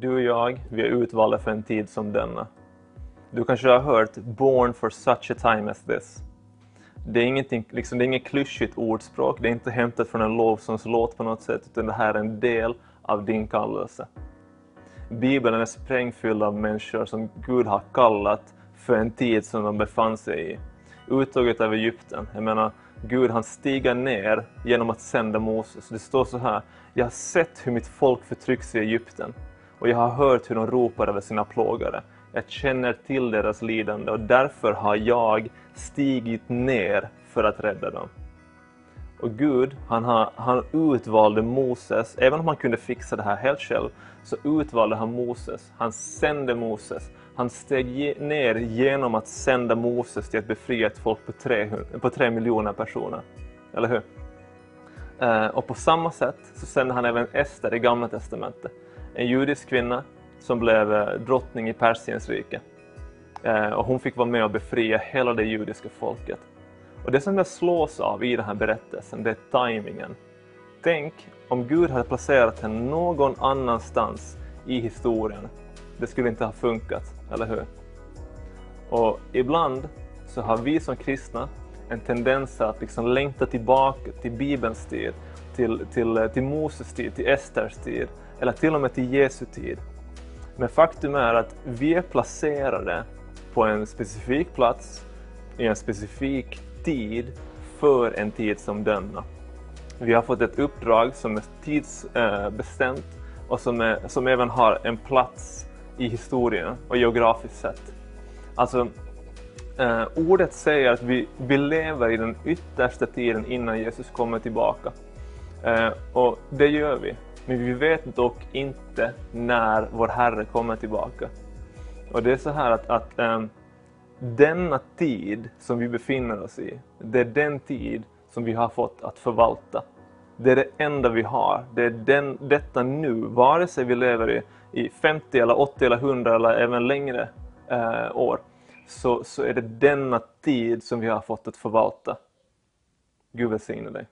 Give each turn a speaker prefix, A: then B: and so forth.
A: Du och jag, vi är utvalda för en tid som denna. Du kanske har hört “born for such a time as this”. Det är, ingenting, liksom, det är inget klyschigt ordspråk, det är inte hämtat från en lovsångslåt på något sätt, utan det här är en del av din kallelse. Bibeln är sprängfylld av människor som Gud har kallat för en tid som de befann sig i. Uttåget av Egypten, jag menar, Gud han stiger ner genom att sända Moses. Det står så här, jag har sett hur mitt folk förtrycks i Egypten och jag har hört hur de ropar över sina plågare. Jag känner till deras lidande och därför har jag stigit ner för att rädda dem. Och Gud, han, har, han utvalde Moses, även om han kunde fixa det här helt själv, så utvalde han Moses. Han sände Moses. Han steg ner genom att sända Moses till att befria ett folk på tre, på tre miljoner personer. Eller hur? Eh, och på samma sätt så sände han även Ester i Gamla Testamentet. En judisk kvinna som blev eh, drottning i Persiens rike. Eh, och hon fick vara med och befria hela det judiska folket. Och det som jag slås av i den här berättelsen, det är tajmingen. Tänk om Gud hade placerat henne någon annanstans i historien. Det skulle inte ha funkat, eller hur? Och ibland så har vi som kristna en tendens att liksom längta tillbaka till Bibelns tid, till, till, eh, till Moses tid, till Esters tid, eller till och med till Jesu tid. Men faktum är att vi är placerade på en specifik plats, i en specifik tid, för en tid som denna. Vi har fått ett uppdrag som är tidsbestämt eh, och som, är, som även har en plats i historien och geografiskt sett. Alltså, eh, ordet säger att vi, vi lever i den yttersta tiden innan Jesus kommer tillbaka. Eh, och det gör vi. Men vi vet dock inte när vår Herre kommer tillbaka. Och det är så här att, att um, denna tid som vi befinner oss i, det är den tid som vi har fått att förvalta. Det är det enda vi har. Det är den, detta nu, vare sig vi lever i, i 50 eller 80 eller 100 eller även längre eh, år, så, så är det denna tid som vi har fått att förvalta. Gud välsigne dig.